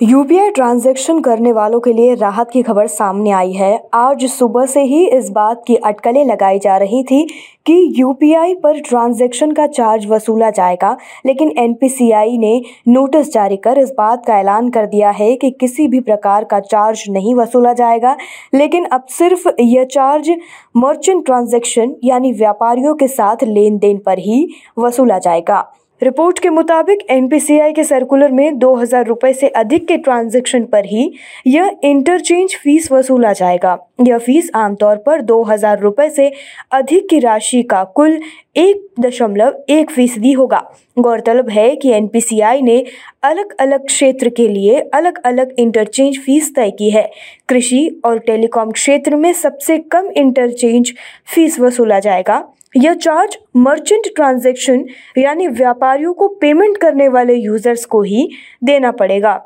UPI transaction करने वालों के लिए राहत की खबर सामने आई है। आज सुबह से ही इस बात की अटकलें लगाई जा रही थी कि यूपीआई पर ट्रांजैक्शन का चार्ज वसूला जाएगा, लेकिन एनपीसीआई ने नोटिस जारी कर इस बात का ऐलान कर दिया है कि किसी भी प्रकार का चार्ज नहीं वसूला जाएगा। लेकिन अब सिर्फ़ यह चार्ज मर्चेंट ट्रांजैक्शन यानी व्यापारियों के साथ लेन देन पर ही वसूला जाएगा। रिपोर्ट के मुताबिक, एनपीसीआई के सर्कुलर में दो हज़ार रुपये से अधिक के ट्रांजेक्शन पर ही यह इंटरचेंज फ़ीस वसूला जाएगा। यह फ़ीस आमतौर पर दो हज़ार रुपए से अधिक की राशि का कुल एक दशमलव एक फ़ीसदी होगा। गौरतलब है कि एनपीसीआई ने अलग अलग क्षेत्र के लिए अलग अलग इंटरचेंज फ़ीस तय की है। कृषि और टेलीकॉम क्षेत्र में सबसे कम इंटरचेंज फ़ीस वसूला जाएगा। यह चार्ज मर्चेंट ट्रांजैक्शन यानी व्यापारियों को पेमेंट करने वाले यूज़र्स को ही देना पड़ेगा।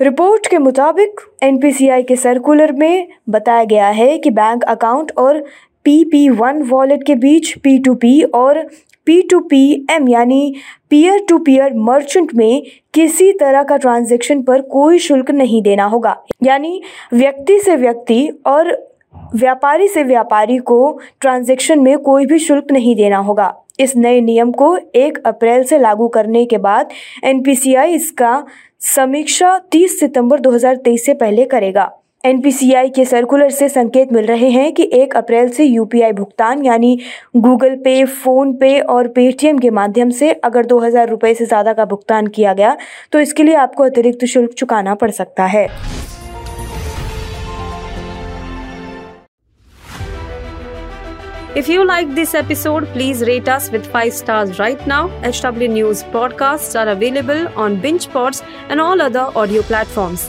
रिपोर्ट के मुताबिक एनपीसीआई के सर्कुलर में बताया गया है कि बैंक अकाउंट और पी पी वन वॉलेट के बीच पी टू पी और पी टू पी एम यानी पीयर टू पीयर मर्चेंट में किसी तरह का ट्रांजैक्शन पर कोई शुल्क नहीं देना होगा। यानी व्यक्ति से व्यक्ति और व्यापारी से व्यापारी को ट्रांजैक्शन में कोई भी शुल्क नहीं देना होगा। इस नए नियम को एक अप्रैल से लागू करने के बाद एनपीसीआई इसका समीक्षा 30 सितंबर 2023 से पहले करेगा। एनपीसीआई के सर्कुलर से संकेत मिल रहे हैं कि एक अप्रैल से यूपीआई भुगतान, यानी गूगल पे, फ़ोन पे और पेटीएम के माध्यम से अगर दो हज़ार रुपये से ज़्यादा का भुगतान किया गया तो इसके लिए आपको अतिरिक्त शुल्क चुकाना पड़ सकता है। If you like this episode please rate us with 5 stars right now HW news podcasts are available on binge pods and all other audio platforms